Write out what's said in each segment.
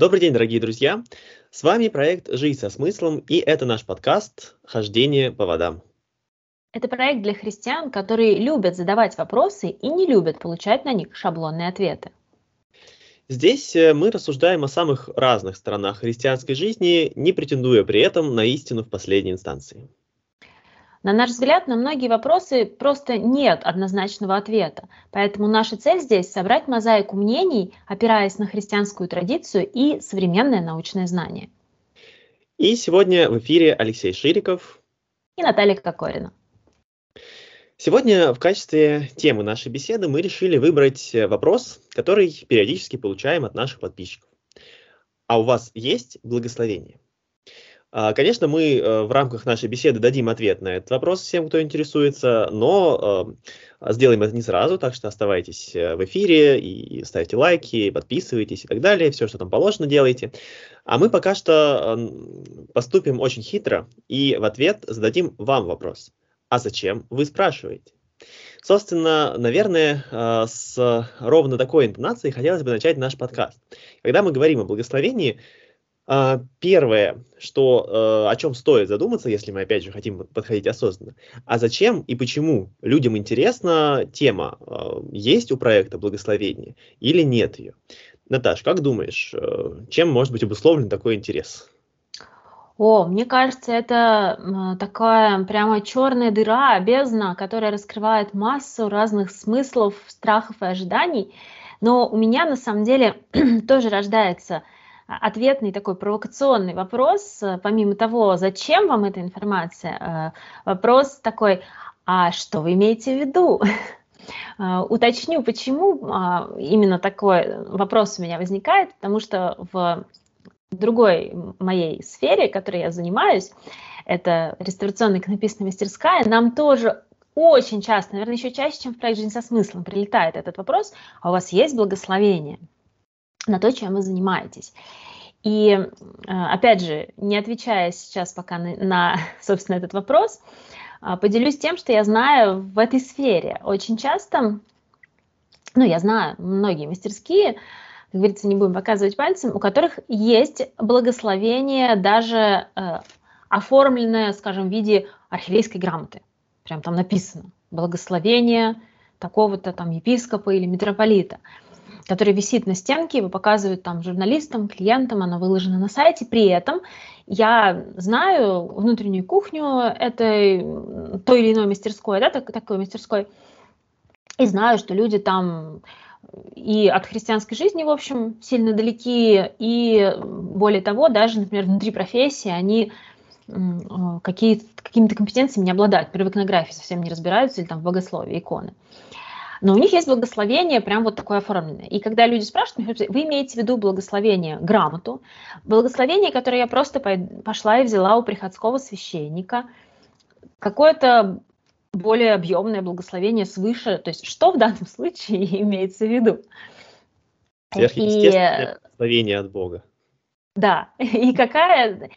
Добрый день, дорогие друзья! С вами проект «Жизнь со смыслом» и это наш подкаст «Хождение по водам». Это проект для христиан, которые любят задавать вопросы и не любят получать на них шаблонные ответы. Здесь э, мы рассуждаем о самых разных сторонах христианской жизни, не претендуя при этом на истину в последней инстанции. На наш взгляд, на многие вопросы просто нет однозначного ответа. Поэтому наша цель здесь – собрать мозаику мнений, опираясь на христианскую традицию и современное научное знание. И сегодня в эфире Алексей Шириков и Наталья Кокорина. Сегодня в качестве темы нашей беседы мы решили выбрать вопрос, который периодически получаем от наших подписчиков. А у вас есть благословение? А, конечно, мы э, в рамках нашей беседы дадим ответ на этот вопрос всем, кто интересуется, но э, сделаем это не сразу, так что оставайтесь э, в эфире и ставьте лайки, подписывайтесь и так далее, все, что там положено, делайте. А мы пока что поступим очень хитро и в ответ зададим вам вопрос. А зачем вы спрашиваете? Собственно, наверное, с ровно такой интонацией хотелось бы начать наш подкаст. Когда мы говорим о благословении, а, первое, что, э, о чем стоит задуматься, если мы, опять же, хотим подходить осознанно, а зачем и почему людям интересна тема, э, есть у проекта благословение или нет ее. Наташ, как думаешь, э, чем может быть обусловлен такой интерес? О, мне кажется, это такая прямо черная дыра, бездна, которая раскрывает массу разных смыслов, страхов и ожиданий. Но у меня на самом деле тоже рождается ответный такой провокационный вопрос, э, помимо того, зачем вам эта информация, э, вопрос такой, а что вы имеете в виду? Э, уточню, почему а, именно такой вопрос у меня возникает, потому что в другой моей сфере, которой я занимаюсь, это реставрационная иконописная мастерская, нам тоже очень часто, наверное, еще чаще, чем в проект «Жизнь со смыслом» прилетает этот вопрос, а у вас есть благословение? На то, чем вы занимаетесь. И э, опять же, не отвечая сейчас пока на, на собственно, этот вопрос, э, поделюсь тем, что я знаю в этой сфере. Очень часто, ну, я знаю многие мастерские, как говорится, не будем показывать пальцем, у которых есть благословение даже э, оформленное, скажем, в виде архиерейской грамоты. Прям там написано благословение такого-то там епископа или митрополита который висит на стенке, его показывают там журналистам, клиентам, оно выложено на сайте. При этом я знаю внутреннюю кухню этой той или иной мастерской, да, так, такой мастерской, и знаю, что люди там и от христианской жизни, в общем, сильно далеки, и более того, даже, например, внутри профессии они какие, какими-то компетенциями не обладают, в иконографии совсем не разбираются, или там в богословии, иконы. Но у них есть благословение прям вот такое оформленное. И когда люди спрашивают, вы имеете в виду благословение, грамоту, благословение, которое я просто пошла и взяла у приходского священника, какое-то более объемное благословение свыше, то есть что в данном случае имеется в виду? Сверхъестественное благословение от Бога. Да, и какая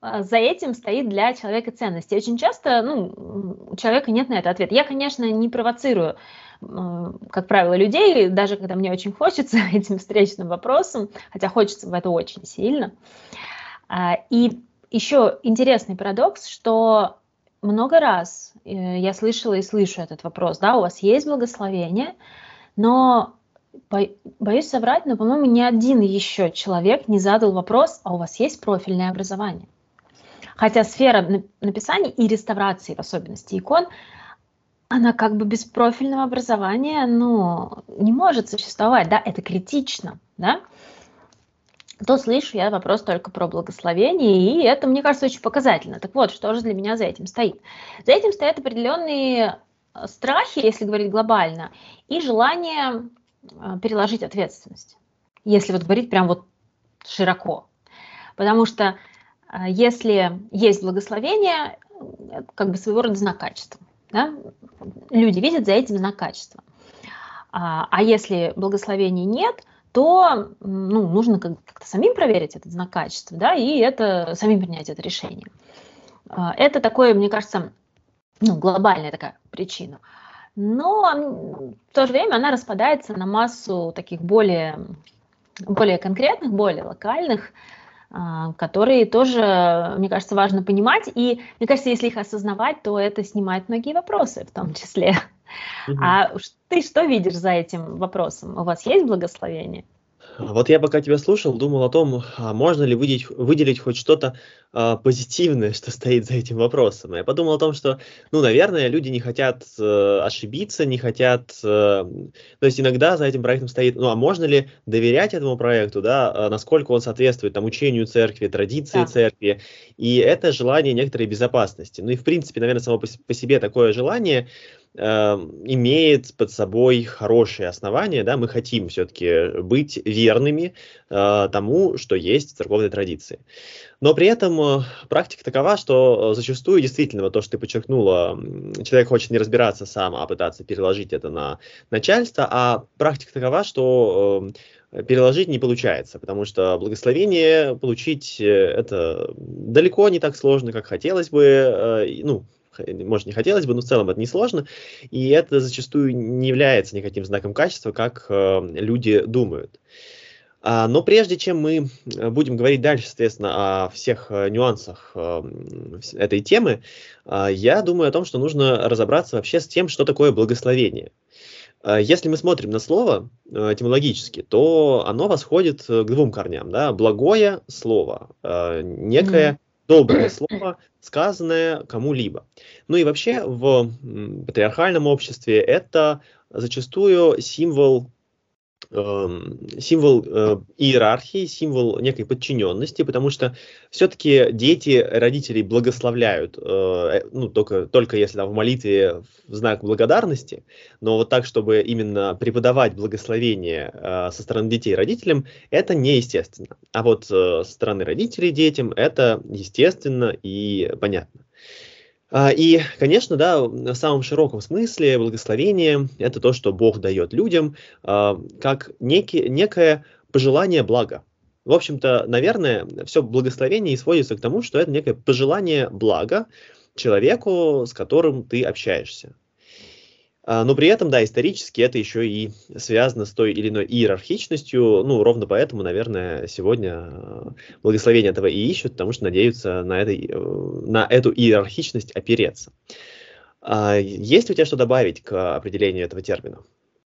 а, за этим стоит для человека ценность. И очень часто ну, у человека нет на это ответа. Я, конечно, не провоцирую как правило, людей, даже когда мне очень хочется этим встречным вопросом, хотя хочется в это очень сильно. А, и еще интересный парадокс, что много раз э, я слышала и слышу этот вопрос, да, у вас есть благословение, но боюсь соврать, но, по-моему, ни один еще человек не задал вопрос, а у вас есть профильное образование. Хотя сфера написания и реставрации, в особенности икон, она как бы без профильного образования, ну, не может существовать, да, это критично, да, то слышу я вопрос только про благословение, и это, мне кажется, очень показательно. Так вот, что же для меня за этим стоит? За этим стоят определенные э, страхи, если говорить глобально, и желание переложить ответственность, если вот говорить прям вот широко. Потому что э, если есть благословение, как бы своего рода знак качества. Да? Люди видят за этим знак качества. А, если благословений нет, то ну, нужно как-то самим проверить этот знак качества, да, и это самим принять это решение. Это такое, мне кажется, ну, глобальная такая причина. Но в то же время она распадается на массу таких более более конкретных, более локальных, а, которые тоже, мне кажется, важно понимать. И мне кажется, если их осознавать, то это снимает многие вопросы в том числе. Угу. А ты что видишь за этим вопросом? У вас есть благословение? Вот я пока тебя слушал, думал о том, а можно ли выделить, выделить хоть что-то а, позитивное, что стоит за этим вопросом. Я подумал о том, что, ну, наверное, люди не хотят э, ошибиться, не хотят... Э, то есть иногда за этим проектом стоит, ну, а можно ли доверять этому проекту, да, а насколько он соответствует там учению церкви, традиции да. церкви, и это желание некоторой безопасности. Ну и, в принципе, наверное, само по, по себе такое желание, э, имеет под собой хорошие основания, да, мы хотим все-таки быть верными э, тому, что есть в церковной традиции. Но при этом э, практика такова, что зачастую действительно, вот то, что ты подчеркнула, человек хочет не разбираться сам, а пытаться переложить это на начальство, а практика такова, что э, переложить не получается, потому что благословение получить э, это далеко не так сложно, как хотелось бы, э, ну, может, не хотелось бы, но в целом это несложно, и это зачастую не является никаким знаком качества, как э, люди думают. А, но прежде чем мы э, будем говорить дальше, соответственно, о всех э, нюансах э, этой темы, э, я думаю о том, что нужно разобраться вообще с тем, что такое благословение. Если мы смотрим на слово этимологически, то оно восходит к двум корням. Да? Благое слово, некое mm-hmm доброе слово, сказанное кому-либо. Ну и вообще в патриархальном обществе это зачастую символ символ э, иерархии, символ некой подчиненности, потому что все-таки дети родителей благословляют, э, ну, только, только если там, в молитве в знак благодарности, но вот так, чтобы именно преподавать благословение э, со стороны детей родителям, это неестественно. А вот со стороны родителей детям это естественно и понятно. А, и, конечно, да, в самом широком смысле благословение – это то, что Бог дает людям, а, как некий, некое пожелание блага. В общем-то, наверное, все благословение сводится к тому, что это некое пожелание блага человеку, с которым ты общаешься. А, но при этом, да, исторически это еще и связано с той или иной иерархичностью. Ну, ровно поэтому, наверное, сегодня а, благословение этого и ищут, потому что надеются на, этой, э, на эту иерархичность опереться. А, есть у тебя что добавить к определению этого термина?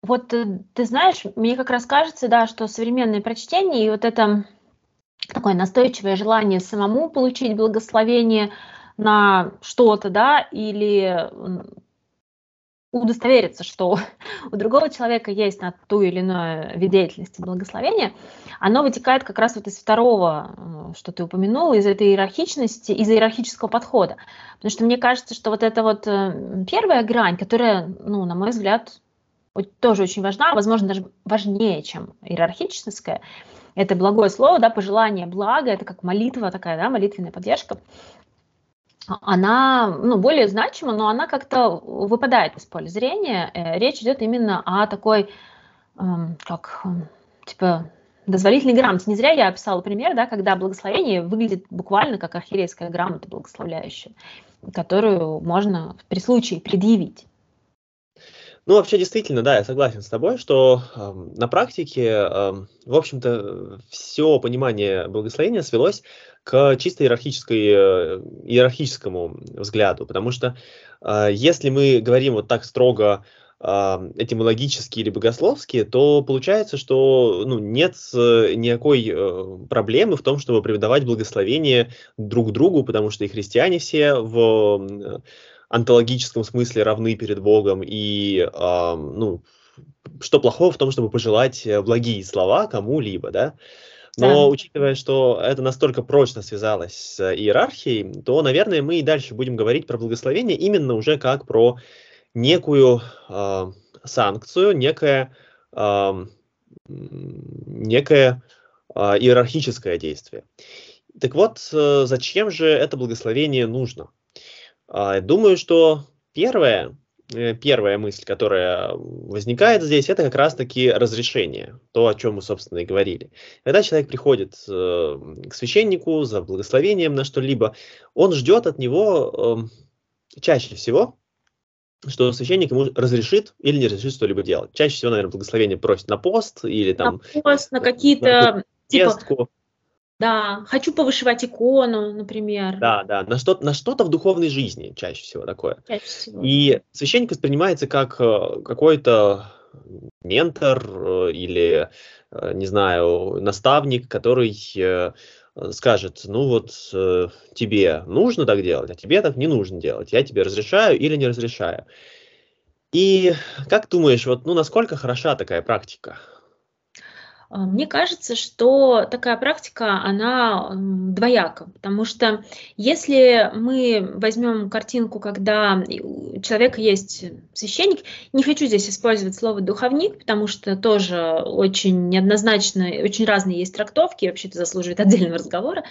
Вот э, ты знаешь, мне как раз кажется, да, что современное прочтение и вот это такое настойчивое желание самому получить благословение на что-то, да, или удостовериться, что у другого человека есть на ту или иную вид деятельности благословения, оно вытекает как раз вот из второго, э, что ты упомянул, из этой иерархичности, из иерархического подхода. Потому что мне кажется, что вот это вот э, первая грань, которая, ну, на мой взгляд, тоже очень важна, возможно, даже важнее, чем иерархическое, это благое слово, да, пожелание блага, это как молитва такая, да, молитвенная поддержка она ну, более значима, но она как-то выпадает из поля зрения. Э, речь идет именно о такой, эм, как, эм, типа, дозволительной грамоте. Не зря я описала пример, да, когда благословение выглядит буквально как архиерейская грамота благословляющая, которую можно при случае предъявить. Ну, вообще, действительно, да, я согласен с тобой, что э, на практике, э, в общем-то, все понимание благословения свелось к чисто иерархической, э, иерархическому взгляду, потому что э, если мы говорим вот так строго э, этимологически или богословски, то получается, что ну, нет никакой проблемы в том, чтобы преподавать благословение друг другу, потому что и христиане все в онтологическом смысле равны перед Богом, и ну, что плохого в том, чтобы пожелать благие слова кому-либо, да? Но да. учитывая, что это настолько прочно связалось с иерархией, то, наверное, мы и дальше будем говорить про благословение именно уже как про некую э, санкцию, некое, э, некое э, иерархическое действие. Так вот, э, зачем же это благословение нужно? Э, думаю, что первое, Э, первая мысль, которая возникает здесь, это как раз-таки разрешение, то, о чем мы, собственно, и говорили. Когда человек приходит э, к священнику за благословением на что-либо, он ждет от него э, чаще всего что священник ему разрешит или не разрешит что-либо делать. Чаще всего, наверное, благословение просит на пост или там... На пост, на какие-то... Типа, да, хочу повышивать икону, например. Да, да, на, что, на что-то в духовной жизни чаще всего такое. Чаще всего. И священник воспринимается как э, какой-то ментор э, или, э, не знаю, наставник, который скажет, ну вот тебе нужно так делать, а тебе так не нужно делать. Я тебе разрешаю или не разрешаю. И как думаешь, вот, ну, насколько хороша такая практика? А, мне кажется, что такая практика, она двояка, потому что если мы возьмем картинку, когда у человека есть священник, не хочу здесь использовать слово духовник, потому что тоже очень неоднозначно, очень разные есть трактовки, вообще это заслуживает отдельного разговора,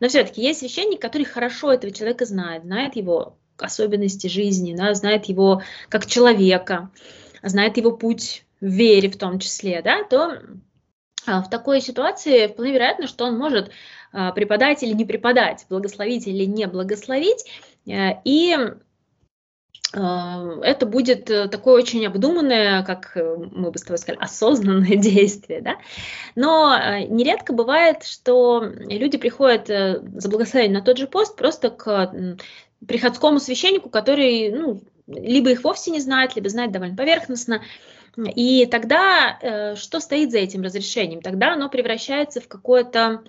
но все-таки есть священник, который хорошо этого человека знает, знает его особенности жизни, да, знает его как человека, знает его путь в вере в том числе, да, то в такой ситуации вполне вероятно, что он может а, преподать или не преподать, благословить или не благословить. Э, и а, это будет э, такое очень обдуманное, как э, мы бы с тобой сказали, осознанное действие. Да? Но нередко бывает, что люди приходят за благословение на тот же пост просто к приходскому священнику, который ну, либо их вовсе не знает, либо знает довольно поверхностно, и тогда э, что стоит за этим разрешением? Тогда оно превращается в какое-то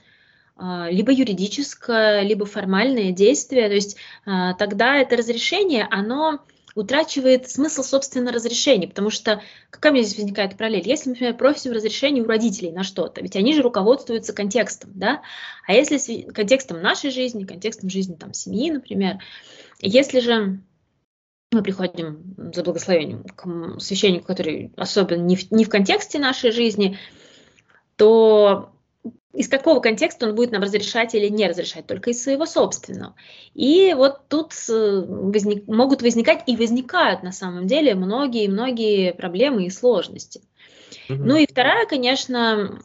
а, либо юридическое, либо формальное действие. То есть а, тогда это разрешение, оно утрачивает смысл, собственно, разрешения, потому что какая у меня здесь возникает параллель? Если, например, просим разрешение у родителей на что-то, ведь они же руководствуются контекстом, да? А если контекстом нашей жизни, контекстом жизни там семьи, например, если же мы приходим за благословением к священнику, который особенно не в, не в контексте нашей жизни, то из какого контекста он будет нам разрешать или не разрешать, только из своего собственного. И вот тут э, возник, могут возникать и возникают на самом деле многие-многие проблемы и сложности. Ну и вторая, конечно,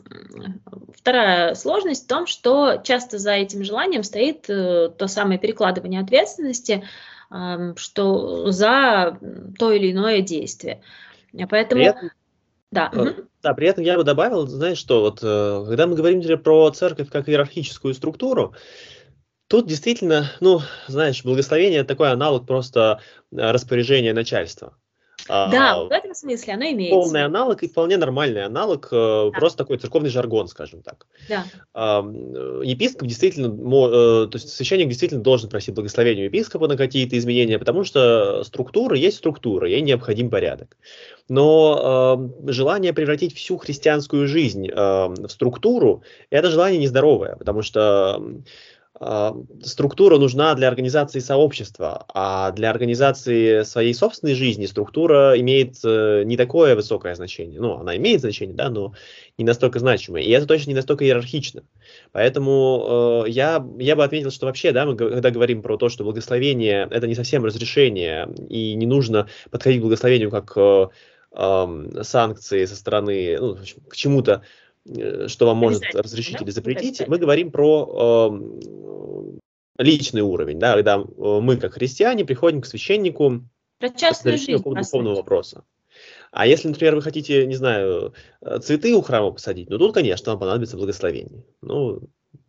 вторая сложность в том, что часто за этим желанием стоит э, то самое перекладывание ответственности, что за то или иное действие. Поэтому... При этом, да. Угу. да, при этом я бы добавил, знаешь что, вот э, когда мы говорим про церковь как иерархическую структуру, Тут действительно, ну, знаешь, благословение такой аналог просто э, распоряжения начальства. Да, а, в этом смысле оно имеет. Полный аналог и вполне нормальный аналог, э, да. просто такой церковный жаргон, скажем так. Да. Епископ действительно, э, то есть священник действительно должен просить благословения епископа на какие-то изменения, потому что структура есть структура, ей необходим порядок. Но э, желание превратить всю христианскую жизнь э, в структуру, это желание нездоровое, потому что структура нужна для организации сообщества, а для организации своей собственной жизни структура имеет э, не такое высокое значение. Ну, она имеет значение, да, но не настолько значимое. И это точно не настолько иерархично. Поэтому э, я, я бы отметил, что вообще, да, мы когда говорим про то, что благословение это не совсем разрешение, и не нужно подходить к благословению как э, э, санкции со стороны, ну, к чему-то, что вам может разрешить да? или запретить, мы говорим про э, личный уровень, да, когда э, мы, как христиане, приходим к священнику про частную жизнь, духовного вопроса. А если, например, вы хотите, не знаю, э, цветы у храма посадить, ну тут, конечно, вам понадобится благословение. Ну,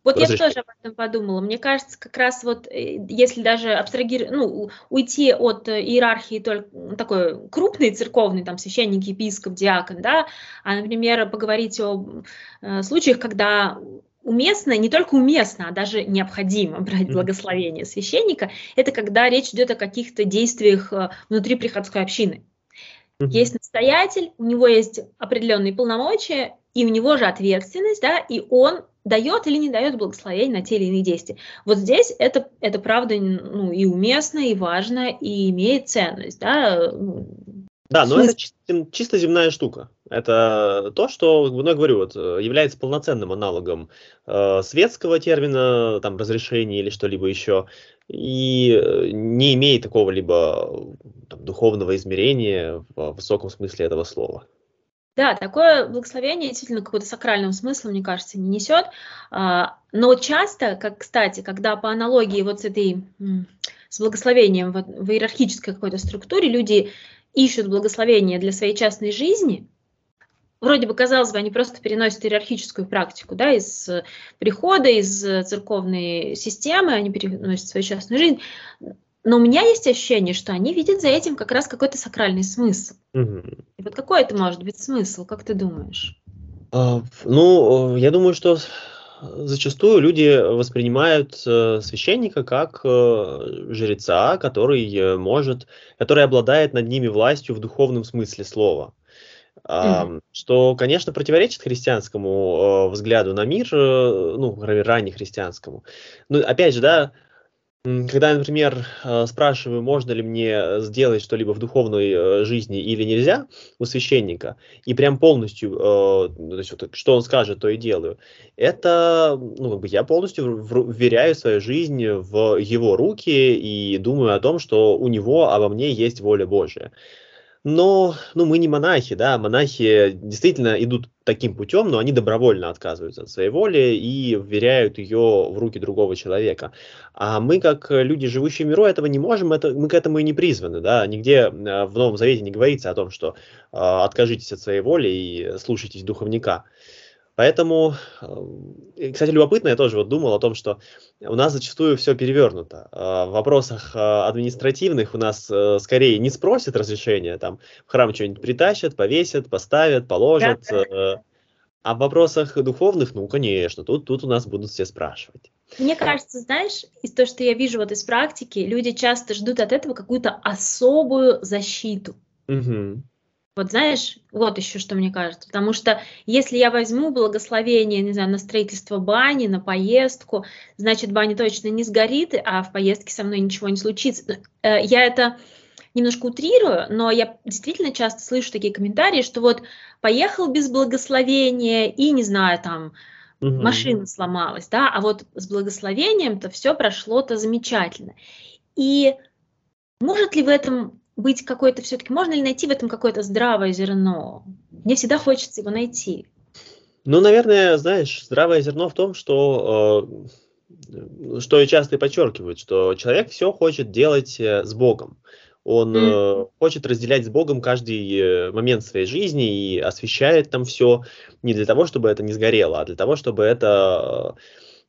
вот я тоже об этом подумала. Мне кажется, как раз вот э, если даже абстрагировать, ну, уйти от э, иерархии только такой крупный церковный, там, священник, епископ, диакон, да, а, например, поговорить о э, случаях, когда уместно, не только уместно, а даже необходимо брать благословение священника, это когда речь идет о каких-то действиях внутри приходской общины. Есть настоятель, у него есть определенные полномочия, и у него же ответственность, да, и он дает или не дает благословение на те или иные действия. Вот здесь это, это правда ну, и уместно, и важно, и имеет ценность. Да, ну, да но это чисто, чисто земная штука. Это то, что, ну, я говорю, вот, является полноценным аналогом э, светского термина, там, разрешения или что-либо еще, и э, не имеет такого либо там, духовного измерения в высоком смысле этого слова. Да, такое благословение действительно какого-то сакрального смысла, мне кажется, не несет. А, но часто, как, кстати, когда по аналогии вот с этой с благословением в, в иерархической какой-то структуре, люди ищут благословение для своей частной жизни, вроде бы, казалось бы, они просто переносят иерархическую практику, да, из прихода, из церковной системы, они переносят свою частную жизнь, но у меня есть ощущение, что они видят за этим как раз какой-то сакральный смысл. Угу. И вот какой это может быть смысл, как ты думаешь? А, ну, я думаю, что зачастую люди воспринимают э, священника как э, жреца, который э, может, который обладает над ними властью в духовном смысле слова. Mm-hmm. Что, конечно, противоречит христианскому взгляду на мир, ну, раннехристианскому. Но опять же, да, когда, например, э, спрашиваю, можно ли мне сделать что-либо в духовной э, жизни или нельзя у священника, и прям полностью, э, то есть, что он скажет, то и делаю, это, ну, как бы я полностью вверяю свою жизнь в его руки и думаю о том, что у него обо мне есть воля Божия. Но ну, мы не монахи, да, монахи действительно идут таким путем, но они добровольно отказываются от своей воли и вверяют ее в руки другого человека. А мы, как люди, живущие в миру, этого не можем, это, мы к этому и не призваны. Да? Нигде э, в Новом Завете не говорится о том, что э, откажитесь от своей воли и слушайтесь духовника. Поэтому, э, кстати, любопытно, я тоже вот думал о том, что у нас зачастую все перевернуто. А, в вопросах а, административных у нас э, скорее не спросят разрешения, там в храм что-нибудь притащат, повесят, поставят, положат. Да. Э, а в вопросах духовных, ну, конечно, тут, тут у нас будут все спрашивать. Мне кажется, знаешь, из того, что я вижу вот из практики, люди часто ждут от этого какую-то особую защиту. Угу. Вот знаешь, вот еще что мне кажется, потому что если я возьму благословение, не знаю, на строительство бани, на поездку, значит, баня точно не сгорит, а в поездке со мной ничего не случится. Э, я это немножко утрирую, но я действительно часто слышу такие комментарии, что вот поехал без благословения и, не знаю, там, угу. машина сломалась, да, а вот с благословением-то все прошло-то замечательно. И может ли в этом быть какой-то все-таки, можно ли найти в этом какое-то здравое зерно? Мне всегда хочется его найти. Ну, наверное, знаешь, здравое зерно в том, что, э, что и часто подчеркивают, что человек все хочет делать э, с Богом. Он mm. э, хочет разделять с Богом каждый э, момент своей жизни и освещает там все не для того, чтобы это не сгорело, а для того, чтобы это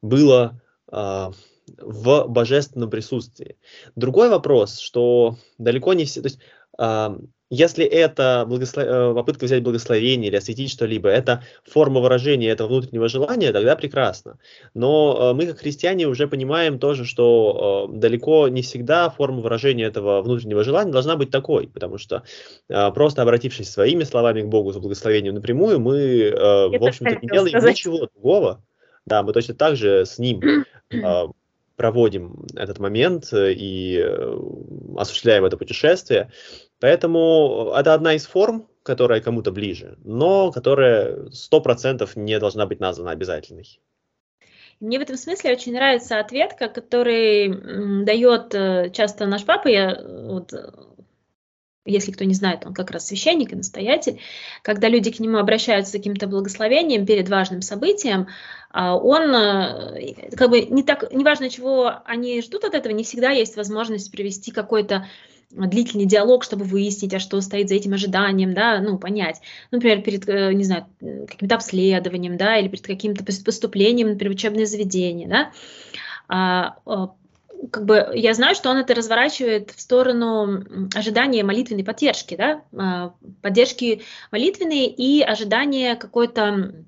было э, в божественном присутствии. Другой вопрос, что далеко не все, то есть э, если это благослов... Э, попытка взять благословение или осветить что-либо, это форма выражения этого внутреннего желания, тогда прекрасно. Но э, мы, как христиане, уже понимаем тоже, что э, далеко не всегда форма выражения этого внутреннего желания должна быть такой, потому что просто обратившись своими словами к Богу за благословением напрямую, мы, э, в общем-то, не делаем сказать. ничего другого. Да, мы точно так же с ним проводим этот момент э, и э, осуществляем это путешествие. Поэтому это одна из форм, которая кому-то ближе, но которая сто процентов не должна быть названа обязательной. Мне в этом смысле очень нравится ответ, который дает э, часто наш папа. Я вот если кто не знает, он как раз священник и настоятель, когда люди к нему обращаются с каким-то благословением перед важным событием, а, он э, как бы не так, неважно, чего они ждут от этого, не всегда есть возможность привести какой-то длительный диалог, чтобы выяснить, а что стоит за этим ожиданием, да, ну, понять. Например, перед, э, не знаю, каким-то обследованием, да, или перед каким-то поступлением, например, учебное заведение, да. Как бы я знаю, что он это разворачивает в сторону ожидания молитвенной поддержки, да, а, поддержки молитвенной и ожидания какой-то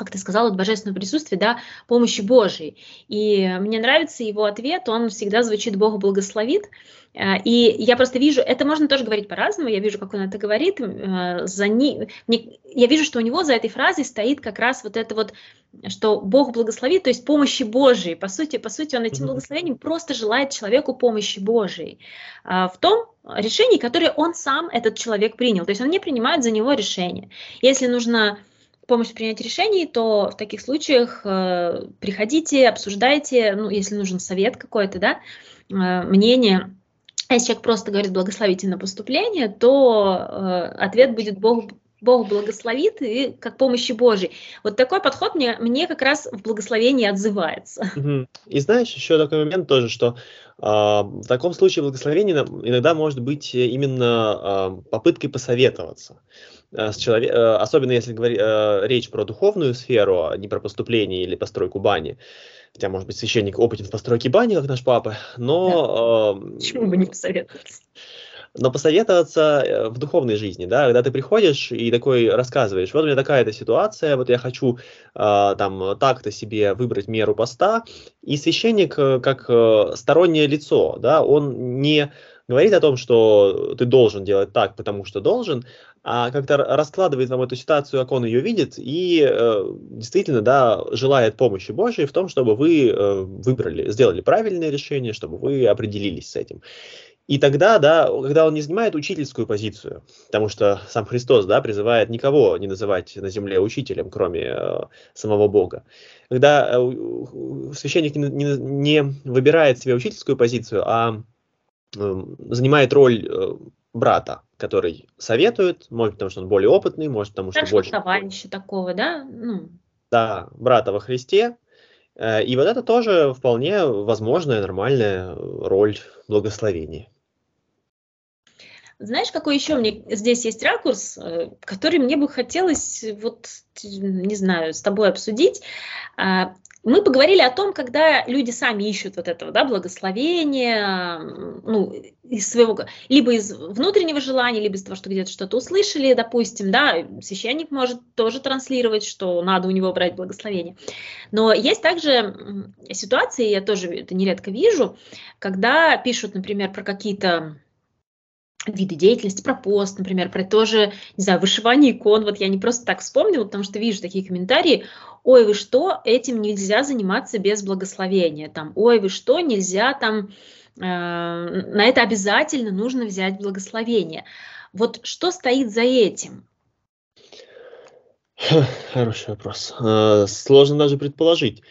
как ты сказала, божественного присутствия, да, помощи Божией. И мне нравится его ответ, он всегда звучит «Богу благословит», а, и я просто вижу, это можно тоже говорить по-разному, я вижу, как он это говорит, а, за ни, я вижу, что у него за этой фразой стоит как раз вот это вот, что Бог благословит, то есть помощи Божией. По сути, по сути, он этим благословением просто желает человеку помощи Божией а, в том решении, которое он сам, этот человек, принял. То есть он не принимает за него решение. Если нужно помощь в принятии решений, то в таких случаях э, приходите, обсуждайте, ну, если нужен совет какой-то, да, э, мнение, а если человек просто говорит благословите на поступление, то э, ответ будет Богу Бог благословит и как помощи Божьей. Вот такой подход мне, мне как раз в благословении отзывается. И знаешь, еще такой момент тоже, что э, в таком случае благословение иногда может быть именно э, попыткой посоветоваться с человек, особенно если говорить речь про духовную сферу, а не про поступление или постройку бани. Хотя, может быть, священник опытен в постройке бани, как наш папа, но... Да. Э, Почему бы не посоветоваться? Но посоветоваться э, в духовной жизни, да, когда ты приходишь и такой рассказываешь, вот у меня такая-то ситуация, вот я хочу э, там так-то себе выбрать меру поста, и священник э, как э, стороннее лицо, да, он не говорит о том, что ты должен делать так, потому что должен, а как-то раскладывает вам эту ситуацию, как он ее видит, и э, действительно, да, желает помощи Божьей в том, чтобы вы э, выбрали, сделали правильное решение, чтобы вы определились с этим. И тогда, да, когда он не занимает учительскую позицию, потому что сам Христос, да, призывает никого не называть на земле учителем, кроме э, самого Бога. Когда э, священник не, не, не выбирает себе учительскую позицию, а э, занимает роль э, брата, который советует, может, потому что он более опытный, может, потому что так больше... товарища такого, да? Ну. Да, брата во Христе, э, и вот это тоже вполне возможная, нормальная роль благословения. Знаешь, какой еще мне здесь есть ракурс, э, который мне бы хотелось, вот, не знаю, с тобой обсудить. А, мы поговорили о том, когда люди сами ищут вот этого, да, благословения, ну, из своего, либо из внутреннего желания, либо из того, что где-то что-то услышали, допустим, да, священник может тоже транслировать, что надо у него брать благословение. Но есть также ситуации, я тоже это нередко вижу, когда пишут, например, про какие-то виды деятельности, про пост, например, про то же, не знаю, вышивание икон. Вот я не просто так вспомнила, потому что вижу такие комментарии. Ой, вы что, этим нельзя заниматься без благословения. Там, ой, вы что, нельзя там, э, на это обязательно нужно взять благословение. Вот что стоит за этим? Хороший вопрос. Э, сложно даже предположить.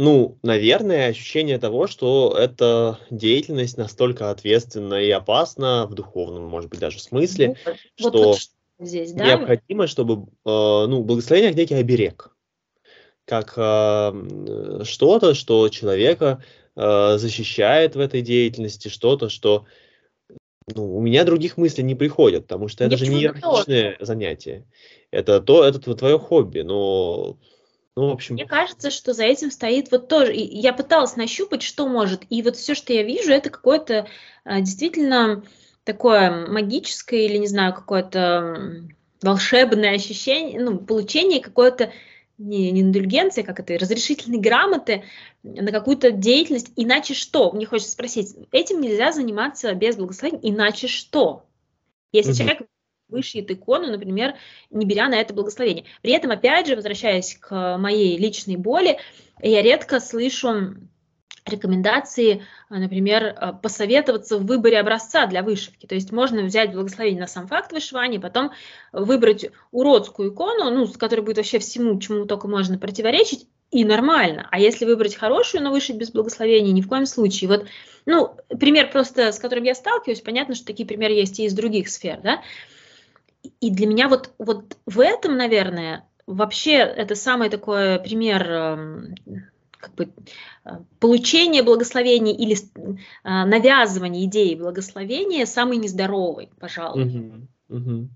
Ну, наверное, ощущение того, что эта деятельность настолько ответственна и опасна в духовном, может быть, даже смысле, ну, что вот, вот здесь, да? необходимо, чтобы, э, ну, благословение как некий оберег, как э, что-то, что человека э, защищает в этой деятельности, что-то, что ну, у меня других мыслей не приходят, потому что это Нет, же не иерархичное занятие. Это то, это твое хобби, но ну, в общем... Мне кажется, что за этим стоит вот тоже. И я пыталась нащупать, что может. И вот все, что я вижу, это какое-то а, действительно такое магическое или, не знаю, какое-то волшебное ощущение, ну, получение какой-то не, не индульгенции, как это, разрешительной грамоты на какую-то деятельность. Иначе что? Мне хочется спросить, этим нельзя заниматься без благословения, иначе что? Если угу. человек вышьет икону, например, не беря на это благословение. При этом, опять же, возвращаясь к моей личной боли, я редко слышу рекомендации, например, посоветоваться в выборе образца для вышивки. То есть можно взять благословение на сам факт вышивания, потом выбрать уродскую икону, ну, с которой будет вообще всему, чему только можно противоречить, и нормально. А если выбрать хорошую, но вышить без благословения, ни в коем случае. Вот, ну, пример просто, с которым я сталкиваюсь, понятно, что такие примеры есть и из других сфер, да, и для меня вот, вот в этом, наверное, вообще это самый такой пример эм, как бы э, получения благословения или э, навязывания идеи благословения самый нездоровый, пожалуй. Угу, угу.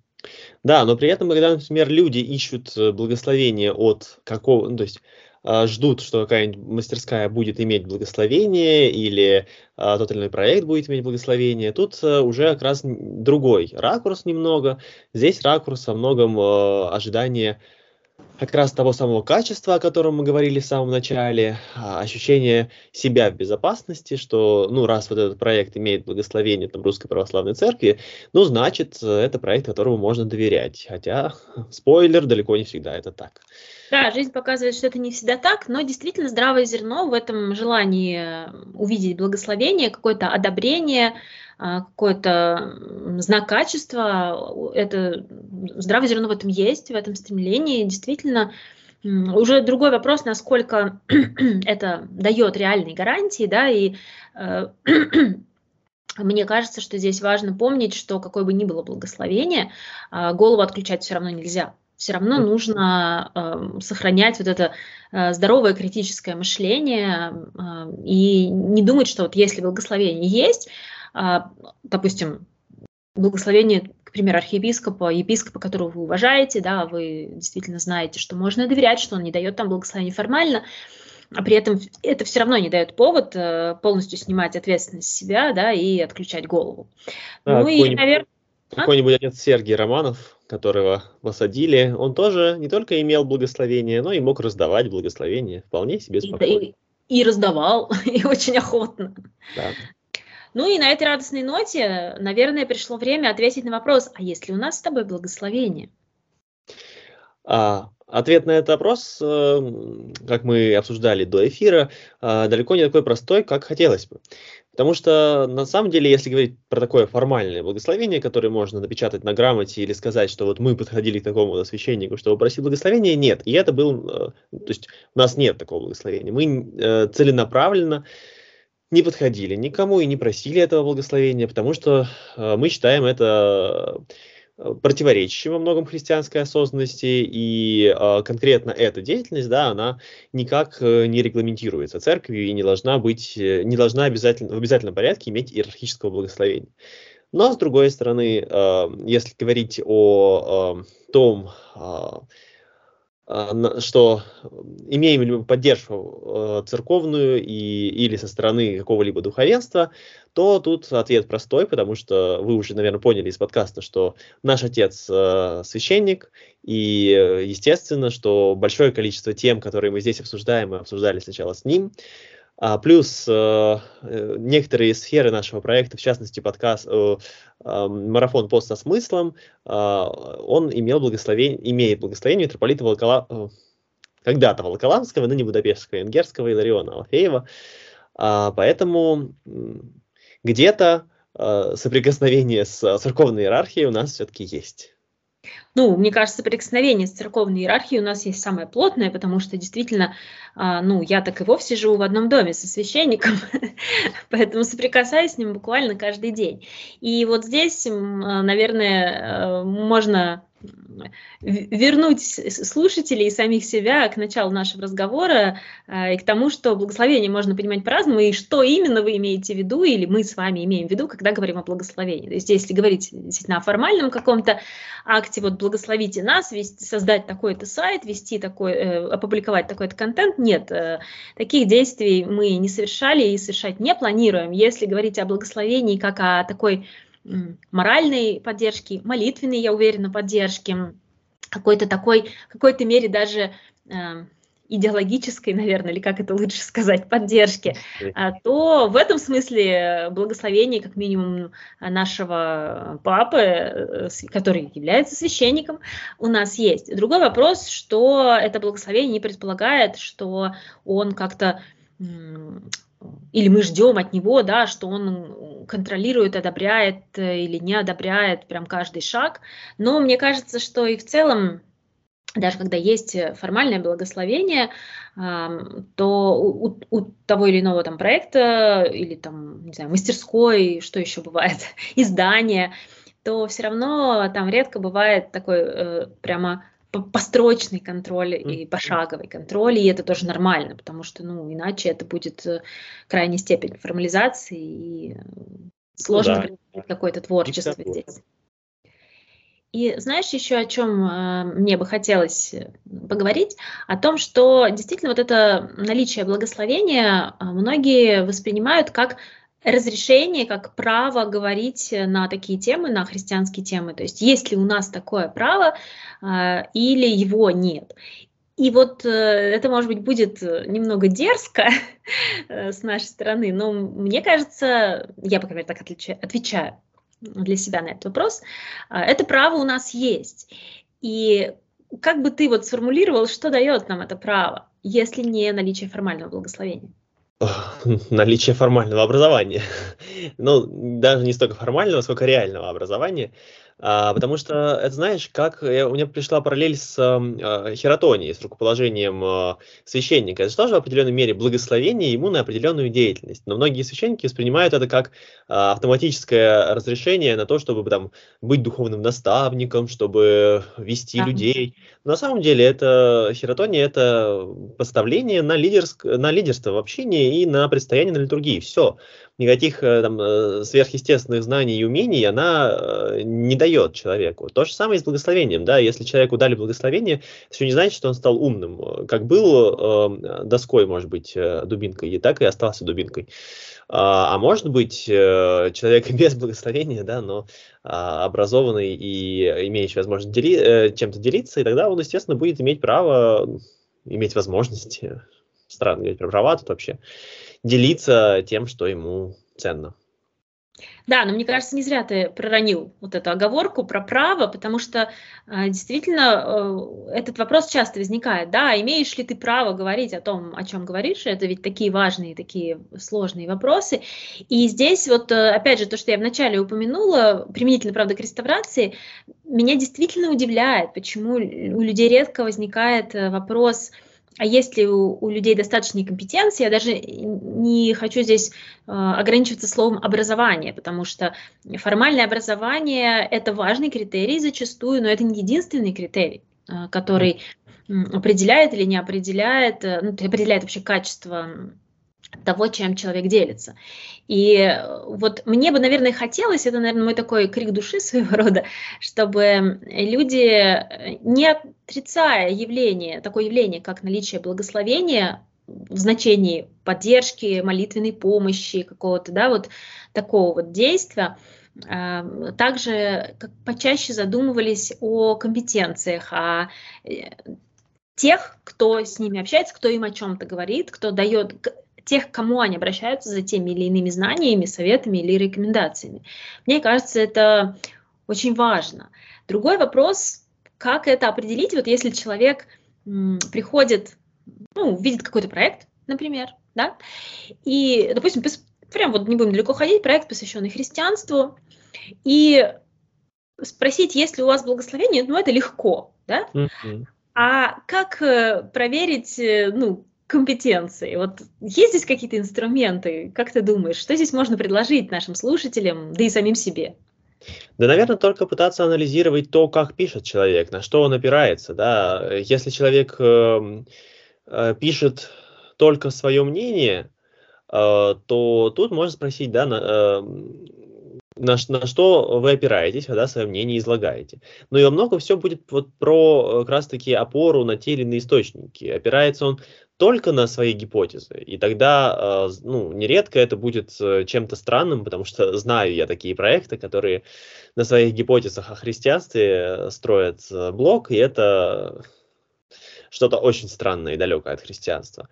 Да, но при этом, когда, например, люди ищут э, благословение от какого, ну, то есть ждут, что какая-нибудь мастерская будет иметь благословение или а, тот или иной проект будет иметь благословение. Тут а, уже как раз другой ракурс немного. Здесь ракурс во многом а, ожидания как раз того самого качества, о котором мы говорили в самом начале, ощущение себя в безопасности, что, ну, раз вот этот проект имеет благословение там, Русской Православной Церкви, ну, значит, это проект, которому можно доверять. Хотя, спойлер, далеко не всегда это так. Да, жизнь показывает, что это не всегда так, но действительно здравое зерно в этом желании увидеть благословение, какое-то одобрение, а, какой-то знак качества. Это здравое зерно в этом есть, в этом стремлении. Действительно, уже другой вопрос, насколько это дает реальные гарантии, да, и э, мне кажется, что здесь важно помнить, что какое бы ни было благословение, а, голову отключать все равно нельзя. Все равно нужно э, сохранять вот это э, здоровое критическое мышление э, и не думать, что вот если благословение есть, допустим, благословение, к примеру, архиепископа, епископа, которого вы уважаете, да, вы действительно знаете, что можно доверять, что он не дает там благословение формально, а при этом это все равно не дает повод э, полностью снимать ответственность с себя, да, и отключать голову. А, ну и, наверное... Какой-нибудь отец Сергий Романов, которого посадили, он тоже не только имел благословение, но и мог раздавать благословение вполне себе спокойно. И, и, и раздавал, и очень охотно. Да. Ну и на этой радостной ноте, наверное, пришло время ответить на вопрос, а есть ли у нас с тобой благословение? А, Ответ на этот вопрос, э, как мы обсуждали до эфира, э, далеко не такой простой, как хотелось бы. Потому что, на самом деле, если говорить про такое формальное благословение, которое можно напечатать на грамоте или сказать, что вот мы подходили к такому священнику, чтобы просить благословения, нет. И это был, э, то есть у нас нет такого благословения. Мы целенаправленно не подходили никому и не просили этого благословения, потому что мы считаем это Э, противоречащим во многом христианской осознанности, и э, конкретно эта деятельность, да, она никак э, не регламентируется церковью и не должна быть, э, не должна обязательно, в обязательном порядке иметь иерархического благословения. Но, с другой стороны, э, если говорить о э, том, э, что имеем ли мы поддержку э, церковную и, или со стороны какого-либо духовенства, то тут ответ простой, потому что вы уже, наверное, поняли из подкаста, что наш отец э, священник, и э, естественно, что большое количество тем, которые мы здесь обсуждаем, мы обсуждали сначала с ним, а, плюс э, э, некоторые сферы нашего проекта, в частности подкаст э, э, марафон пост со смыслом, э, он имел благословение, имеет благословение митрополита Волокола, э, когда-то Волоколамского, ныне Будапештского, Венгерского Илариона Алфеева. А, поэтому где-то э, соприкосновение с церковной иерархией у нас все-таки есть. Ну, мне кажется, соприкосновение с церковной иерархией у нас есть самое плотное, потому что действительно, а, ну, я так и вовсе живу в одном доме со священником, поэтому соприкасаюсь с ним буквально каждый день. И вот здесь, наверное, э, можно вернуть слушателей и самих себя к началу нашего разговора э, и к тому, что благословение можно понимать по-разному, и что именно вы имеете в виду, или мы с вами имеем в виду, когда говорим о благословении. То есть, если говорить действительно о формальном каком-то акте, вот благословите нас, вести, создать такой-то сайт, вести такой, э, опубликовать такой-то контент, нет, э, таких действий мы не совершали и совершать не планируем. Если говорить о благословении как о такой моральной поддержки, молитвенной, я уверена, поддержки, какой-то такой, в какой-то мере даже э, идеологической, наверное, или как это лучше сказать, поддержки, а, то в этом смысле благословение, как минимум, нашего папы, э, который является священником, у нас есть. Другой вопрос, что это благословение не предполагает, что он как-то или мы ждем от него, да, что он контролирует, одобряет э, или не одобряет прям каждый шаг. Но мне кажется, что и в целом, даже когда есть формальное благословение, то у, у того или иного там проекта или там, не знаю, мастерской, что еще бывает, издания, то все равно там редко бывает такой э, прямо построчный контроль и пошаговый контроль, и это тоже нормально, потому что, ну, иначе это будет э, крайняя степень формализации, и э, сложно да. какое-то творчество здесь. И знаешь еще о чем э, мне бы хотелось поговорить? О том, что действительно вот это наличие благословения многие воспринимают как разрешение, как право говорить на такие темы, на христианские темы. То есть есть ли у нас такое право э, или его нет. И вот э, это, может быть, будет немного дерзко э, с нашей стороны, но мне кажется, я, по крайней мере, так отвечаю для себя на этот вопрос, э, это право у нас есть. И как бы ты вот сформулировал, что дает нам это право, если не наличие формального благословения? наличие формального образования. ну, даже не столько формального, сколько реального образования. А, потому что, это знаешь, как я, у меня пришла параллель с э, хератонией, с рукоположением э, священника. Это тоже в определенной мере благословение ему на определенную деятельность. Но многие священники воспринимают это как э, автоматическое разрешение на то, чтобы там, быть духовным наставником, чтобы вести да. людей. Но на самом деле это хератония – это поставление на, лидерск, на лидерство в общении и на предстояние на литургии. Все никаких э, там, э, сверхъестественных знаний и умений она э, не дает человеку. То же самое и с благословением. Да? Если человеку дали благословение, еще не значит, что он стал умным. Как был э, доской, может быть, дубинкой, и так и остался дубинкой. А, а может быть, человек без благословения, да, но а, образованный и имеющий возможность дели, чем-то делиться, и тогда он, естественно, будет иметь право, иметь возможность, странно говорить про права тут вообще, делиться тем, что ему ценно. Да, но мне кажется, не зря ты проронил вот эту оговорку про право, потому что э, действительно э, этот вопрос часто возникает. Да, имеешь ли ты право говорить о том, о чем говоришь? Это ведь такие важные, такие сложные вопросы. И здесь вот, э, опять же, то, что я вначале упомянула, применительно, правда, к реставрации, меня действительно удивляет, почему у людей редко возникает вопрос – а если у, у людей достаточной компетенции, я даже не хочу здесь э, ограничиваться словом образование, потому что формальное образование это важный критерий зачастую, но это не единственный критерий, э, который определяет или не определяет, э, ну, определяет вообще качество того, чем человек делится. И вот мне бы, наверное, хотелось, это, наверное, мой такой крик души своего рода, чтобы люди, не отрицая явление, такое явление, как наличие благословения, в значении поддержки, молитвенной помощи, какого-то, да, вот такого вот действия, э, также как почаще задумывались о компетенциях, о тех, кто с ними общается, кто им о чем-то говорит, кто дает тех, к кому они обращаются за теми или иными знаниями, советами или рекомендациями. Мне кажется, это очень важно. Другой вопрос, как это определить, вот если человек приходит, ну, видит какой-то проект, например, да, и, допустим, прям вот не будем далеко ходить, проект, посвященный христианству, и спросить, есть ли у вас благословение, ну, это легко, да, mm-hmm. А как э, проверить, э, ну, компетенции. Вот есть здесь какие-то инструменты? Как ты думаешь, что здесь можно предложить нашим слушателям, да и самим себе? Да, наверное, только пытаться анализировать то, как пишет человек, на что он опирается. Да? Если человек э, э, пишет только свое мнение, э, то тут можно спросить, да, на, э, на, на что вы опираетесь, когда свое мнение излагаете. Но и во многом все будет вот про как раз-таки опору на те или иные источники. Опирается он только на свои гипотезы. И тогда, э, ну, нередко это будет э, чем-то странным, потому что знаю я такие проекты, которые на своих гипотезах о христианстве э, строят блок, и это что-то очень странное и далекое от христианства.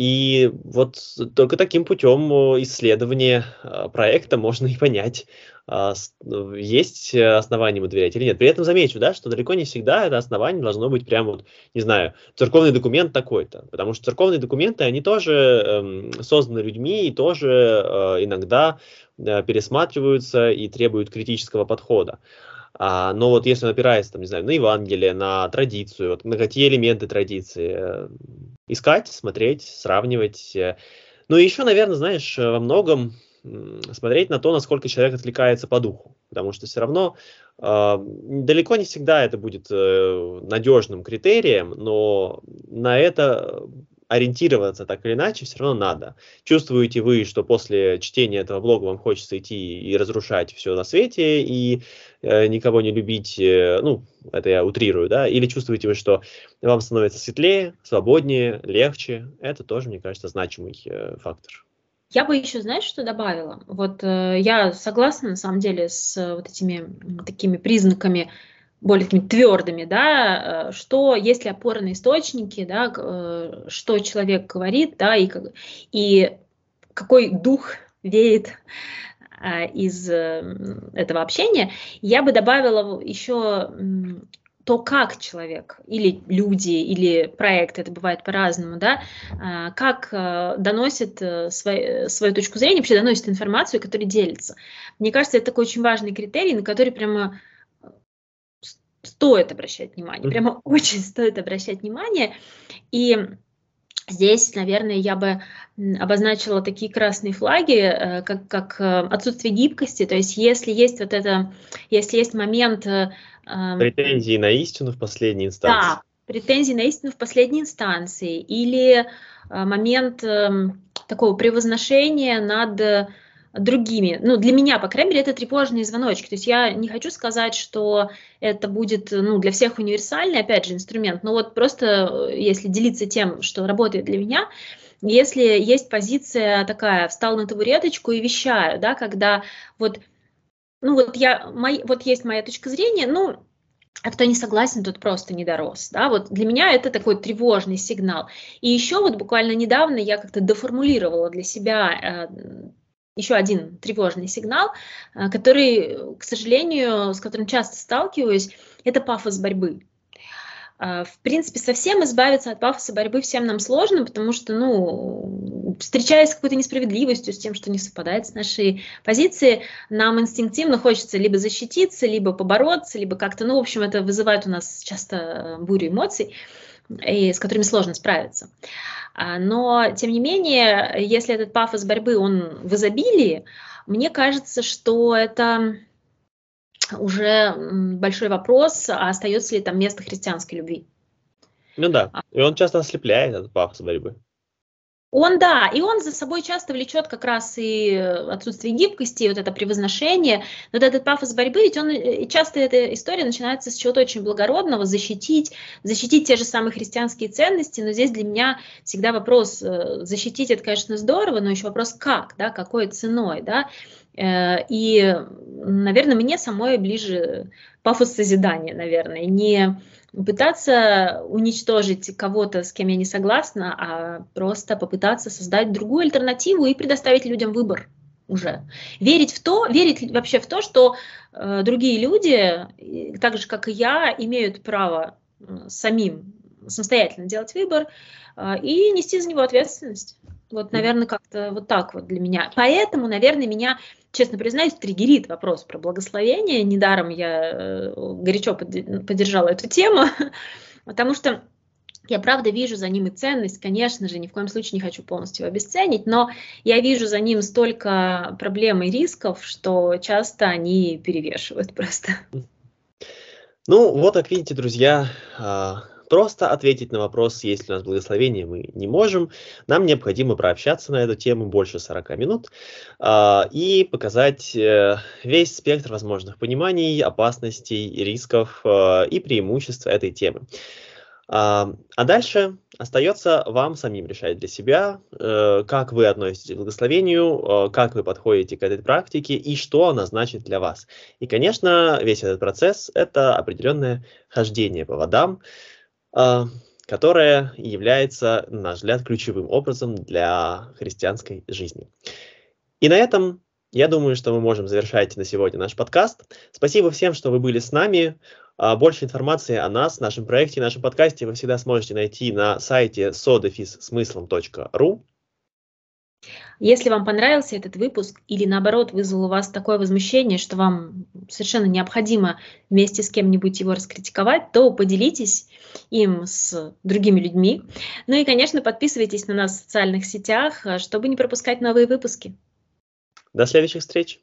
И вот только таким путем исследования проекта можно и понять, а, ну, есть основания ему доверять или нет. При этом замечу, да, что далеко не всегда это основание должно быть прямо вот, не знаю, церковный документ такой-то, потому что церковные документы, они тоже э, созданы людьми и тоже э, иногда э, пересматриваются и требуют критического подхода. А, но вот если он опирается, там, не знаю, на Евангелие, на традицию, вот, на какие элементы традиции, э, искать, смотреть, сравнивать. Э. Ну и еще, наверное, знаешь, во многом смотреть на то, насколько человек отвлекается по духу, потому что все равно э, далеко не всегда это будет э, надежным критерием, но на это ориентироваться так или иначе все равно надо. Чувствуете вы, что после чтения этого блога вам хочется идти и разрушать все на свете и э, никого не любить, э, ну, это я утрирую, да, или чувствуете вы, что вам становится светлее, свободнее, легче, это тоже, мне кажется, значимый э, фактор. Я бы еще, знаешь, что добавила? Вот э, я согласна, на самом деле, с э, вот этими такими признаками более такими твердыми, да, э, что если опора на источники, да, э, что человек говорит, да, и, и какой дух веет э, из этого общения, я бы добавила еще то, как человек или люди, или проект, это бывает по-разному, да, как доносит свой, свою точку зрения, вообще доносит информацию, которая делится. Мне кажется, это такой очень важный критерий, на который прямо стоит обращать внимание, прямо очень стоит обращать внимание. И Здесь, наверное, я бы обозначила такие красные флаги, э, как, как отсутствие гибкости. То есть, если есть вот это, если есть момент Претензии на истину в последней инстанции. Да, претензии на истину в последней инстанции. Или момент эм, такого превозношения над другими. Ну, для меня, по крайней мере, это тревожные звоночки. То есть я не хочу сказать, что это будет ну, для всех универсальный, опять же, инструмент, но вот просто э, если делиться тем, что работает для меня, если есть позиция такая, встал на табуреточку и вещаю, да, когда вот ну вот я, мой, вот есть моя точка зрения, ну, а кто не согласен, тот просто не дорос. Да? Вот для меня это такой тревожный сигнал. И еще вот буквально недавно я как-то доформулировала для себя э, еще один тревожный сигнал, э, который, к сожалению, с которым часто сталкиваюсь, это пафос борьбы. А, в принципе, совсем избавиться от пафоса борьбы всем нам сложно, потому что, ну, встречаясь с какой-то несправедливостью, с тем, что не совпадает с нашей позицией, нам инстинктивно хочется либо защититься, либо побороться, либо как-то, ну, в общем, это вызывает у нас часто э, бурю эмоций, и с которыми сложно справиться. А, но, тем не менее, если этот пафос борьбы, он в изобилии, мне кажется, что это уже большой вопрос, а остается ли там место христианской любви. Ну да, а. и он часто ослепляет этот пафос борьбы. Он, да, и он за собой часто влечет как раз и отсутствие гибкости, и вот это превозношение. Но вот этот пафос борьбы, ведь он, и часто эта история начинается с чего-то очень благородного, защитить, защитить те же самые христианские ценности, но здесь для меня всегда вопрос, э, защитить это, конечно, здорово, но еще вопрос как, да, какой ценой, да, Э, и, наверное, мне самой ближе пафос созидания, наверное, не пытаться уничтожить кого-то, с кем я не согласна, а просто попытаться создать другую альтернативу и предоставить людям выбор уже. Верить в то, верить вообще в то, что э, другие люди, так же как и я, имеют право э, самим самостоятельно делать выбор э, и нести за него ответственность. Вот, наверное, как-то вот так вот для меня. Поэтому, наверное, меня честно признаюсь, триггерит вопрос про благословение. Недаром я э, горячо поддержала эту тему, потому что я правда вижу за ним и ценность, конечно же, ни в коем случае не хочу полностью обесценить, но я вижу за ним столько проблем и рисков, что часто они перевешивают просто. Ну, вот, как видите, друзья, а, Просто ответить на вопрос, есть ли у нас благословение, мы не можем. Нам необходимо прообщаться на эту тему больше 40 минут э, и показать э, весь спектр возможных пониманий, опасностей, рисков э, и преимуществ этой темы. А, а дальше остается вам самим решать для себя, э, как вы относитесь к благословению, э, как вы подходите к этой практике и что она значит для вас. И, конечно, весь этот процесс – это определенное хождение по водам, которая является, на взгляд, ключевым образом для христианской жизни. И на этом я думаю, что мы можем завершать на сегодня наш подкаст. Спасибо всем, что вы были с нами. А, больше информации о нас, нашем проекте, нашем подкасте вы всегда сможете найти на сайте sodefissmыслом.ru. Если вам понравился этот выпуск или наоборот вызвал у вас такое возмущение, что вам совершенно необходимо вместе с кем-нибудь его раскритиковать, то поделитесь им с другими людьми. Ну и, конечно, подписывайтесь на нас в социальных сетях, чтобы не пропускать новые выпуски. До следующих встреч!